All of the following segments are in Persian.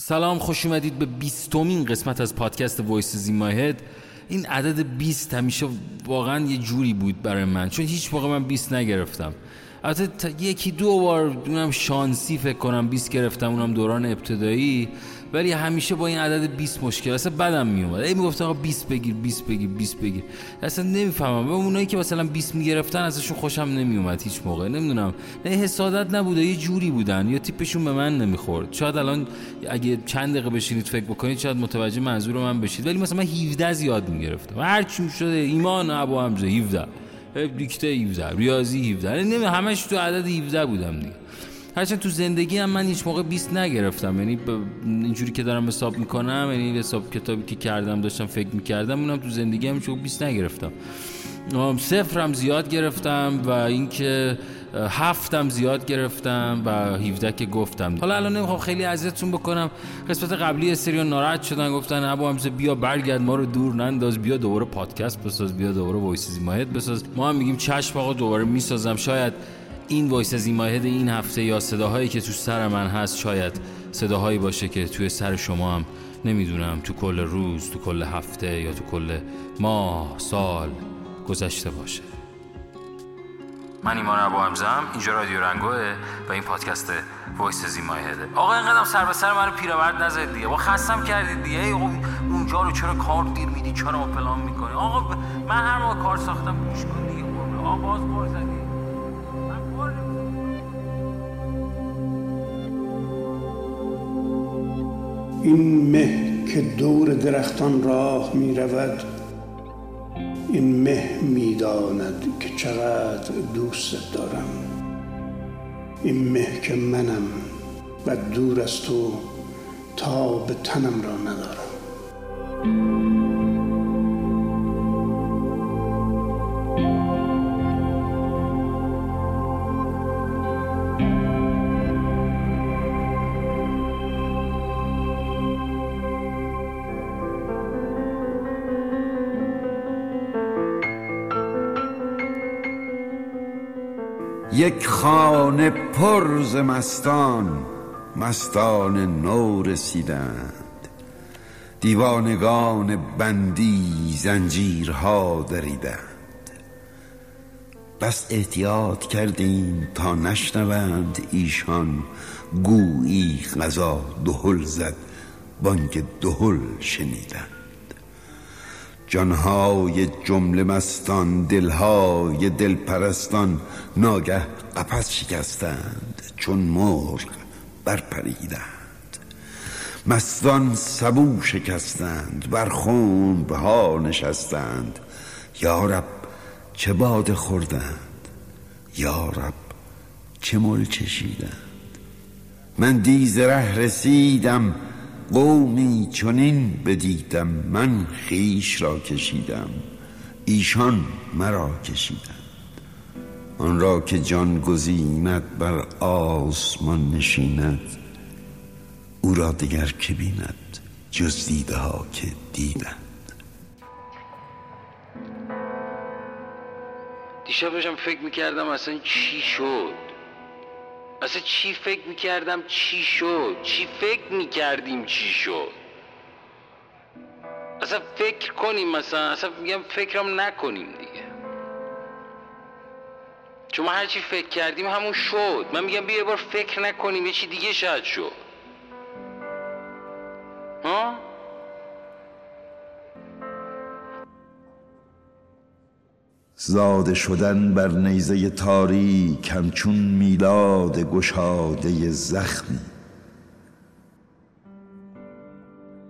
سلام خوش اومدید به بیستمین قسمت از پادکست وایس زیماهد این عدد 20 همیشه واقعا یه جوری بود برای من چون هیچ موقع من 20 نگرفتم. البته یکی دو بار اونم شانسی فکر کنم 20 گرفتم اونم دوران ابتدایی ولی همیشه با این عدد 20 مشکل. اصلا بدم میومد ای می‌گفت آقا 20 بگیر 20 بگیر 20 بگیر. اصلا نمی‌فهمم. و اونایی که مثلا 20 می‌گرفتن ازشون خوشم نمیومد هیچ موقع. نمی‌دونم. نه حسادت نبوده یه جوری بودن. یا تیپشون به من نمی‌خورد. شاید الان اگه چند دقیقه بشینید فکر بکنید شاید متوجه منظور من بشید. ولی مثلا من 17 زیاد می‌گرفتم. هر چی شده ایمان ابو حمزه 17 دیکته 17 ریاضی 17 نمی همش تو عدد 17 بودم دیگه. هرچند تو زندگی هم من هیچ موقع 20 نگرفتم. یعنی اینجوری که دارم حساب می‌کنم یعنی حساب کتابی که کردم داشتم فکر می‌کردم اونم تو زندگی هم 20 نگرفتم. صفرم زیاد گرفتم و اینکه هفتم زیاد گرفتم و 17 که گفتم. حالا الان نمی‌خوام خیلی اذیتتون بکنم. قسمت قبلی سریال ناراحت شدن گفتن ابوحمزه بیا برگرد ما رو دور ننداز بیا دوباره پادکست بساز بیا دوباره voices in my head بساز. ما هم میگیم چشم آقا دوباره می‌سازم. شاید این voices in my head این هفته یا صداهایی که تو سر من هست شاید صداهایی باشه که توی سر شما هم نمی‌دونم تو کل روز تو کل هفته یا تو کل ماه سال گذشته باشه. من ایمان ابو همزم اینجا رادیو رنگوه و این پادکست وایس زیمایهده آقا اینقدر سر به سر منو پیرورد نزد دیگه. با خستم کردید دیگه. اونجا رو چرا کار دیر میدی؟ چرا ما پلان می‌کنی؟ آقا من هر موقع کار ساختم گوش کن دیگه. آقا باز این مه که دور درختان راه می رود این مه می داند که چقدر دوست دارم. این مه که منم و دور از تو تا به تنم را ندارم. یک خانه پرز مستان مستان نو رسیدند. دیوانگان بندی زنجیرها دریدند. بس احتیاط کردیم تا نشنوند ایشان گویی غذا دهل زد بانک دهل شنیدند. جانهای جمله مستان دلهای دلپرستان ناگه قپس شکستند چون مرغ برپریدند. مستان سبو شکستند بر خون ها نشستند. یارب چه باد خوردند؟ یارب چه مل چشیدند؟ من دیز ره رسیدم قومی چنین بدیدم من خیش را کشیدم ایشان مرا کشیدند. آن را که جان گزیند بر آسمان نشیند او را دیگر که بیند جز دیده ها که دیدند. دیشب فکر می‌کردم اصلا چی شد؟ اصلا چی فکر می‌کردم چی شد؟ چی فکر می‌کردیم چی شد؟ اصلا فکر کنیم مثلا اصلا میگم فکرم نکنیم دیگه. چون ما هرچی فکر کردیم همون شد. من میگم بیا بار فکر نکنیم یه چی دیگه شاید شد. زاده شدن بر نیزه تاری کمچون میلاد گشاده زخمی.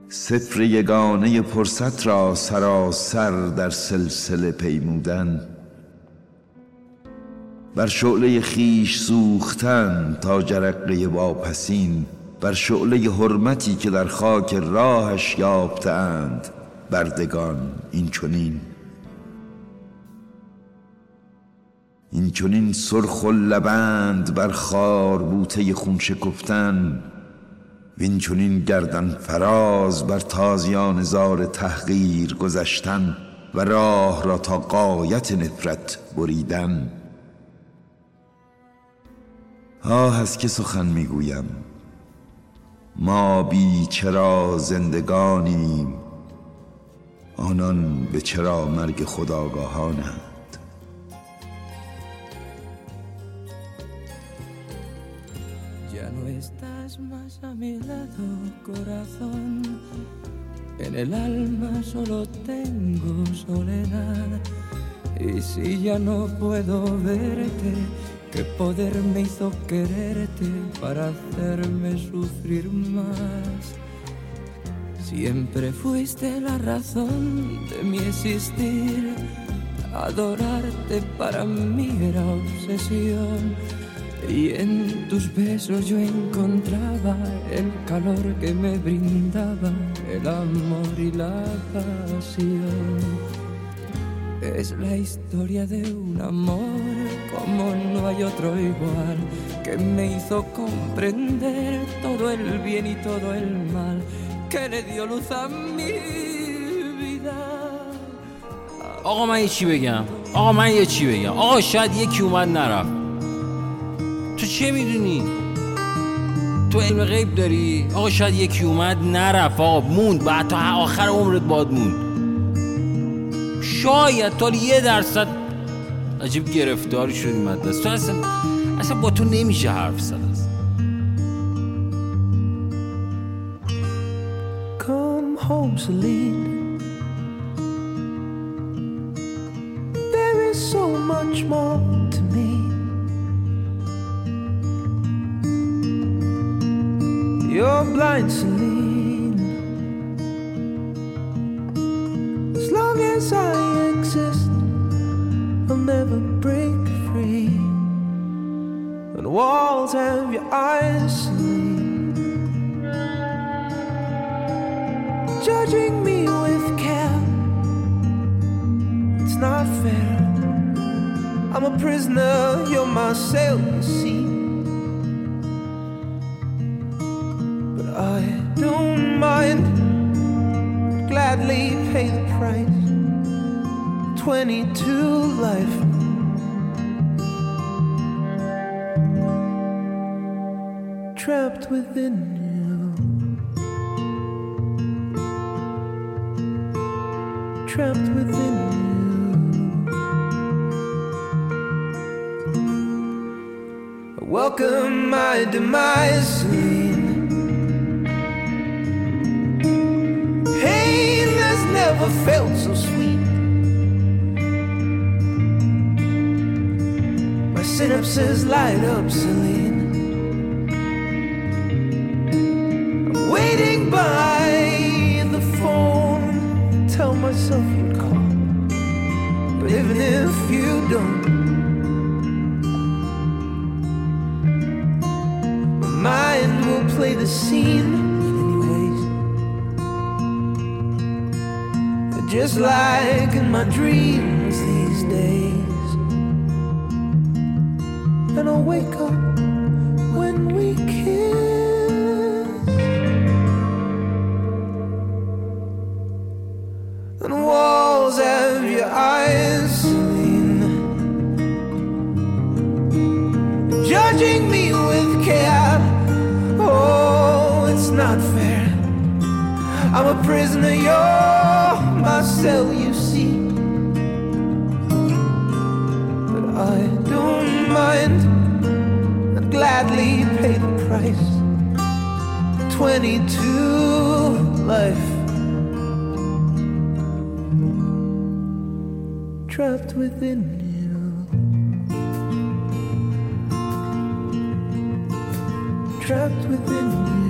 سفر یگانه پرست را سراسر در سلسله پیمودن. بر شعله خیش سوختن تا جرقه واپسین. بر شعله حرمتی که در خاک راهش یافتند بردگان این چنین این چونین سرخ و لبند بر خار بوته خون شکفتن وین چونین گردن فراز بر تازیان زار تحقیر گذشتن و راه را تا قایت نفرت بریدن. آه از که سخن می‌گویم؟ ما بی چرا زندگانیم آنان به چرا مرگ خداگاهانند؟ Ya no estás más a mi lado, corazón. En el alma solo tengo soledad. Y si ya no puedo verte, ¿qué poder me hizo quererte para hacerme sufrir más? Siempre fuiste la razón de mi existir. Adorarte para mí era obsesión. Y en tus besos yo encontraba el calor que me brindaba el amor y la pasión. Es la historia de un amor como no hay otro igual, que me hizo comprender todo el bien y todo el mal, que le dio luz a mi vida. آقا من یه چی بگم آقا من یه چی بگم آقا شاید یکی اومد نرفت تو چه می‌دونی؟ تو علم غیب داری؟ آقا شاید یکی اومد نرفت. آقا موند. بعد تا آخر عمرت باد موند. شاید تا یه درصد عجیب گرفتاری شدی مدرس تو اصلا اصلا با تو نمیشه حرف زد. Home, Celine. There is so much more. Blind, Celine. As long as I exist, I'll never break free. And walls have your eyes, Celine. judging me with care. It's not fair. I'm a prisoner, you're my cell, you see. Gladly pay the price. 22 life. Trapped within you. trapped within you. Welcome my demise, never felt so sweet. My synapses light up, Celine. I'm waiting by the phone. Tell myself you'd call. But even if you don't, my mind will play the scene Just like in my dreams these days. And I'll wake up prisoner, you're my cell, you see. But I don't mind, I'd gladly pay the price. 22 life. trapped within you. Trapped within you.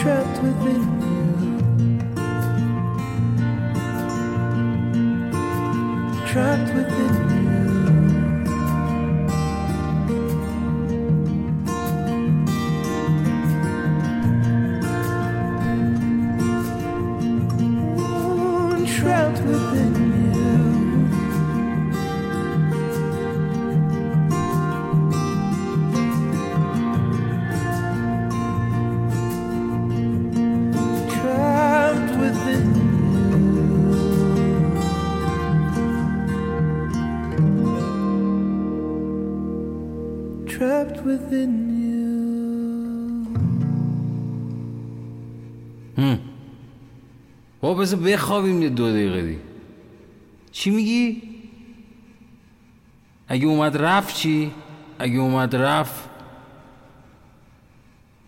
Trapped within you. Trapped within you. با بذار بخوابیم دو دقیقه دی چی میگی؟ اگه اومد رفت چی؟ اگه اومد رفت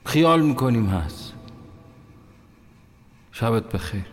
خیال می‌کنیم هست شبت بخیر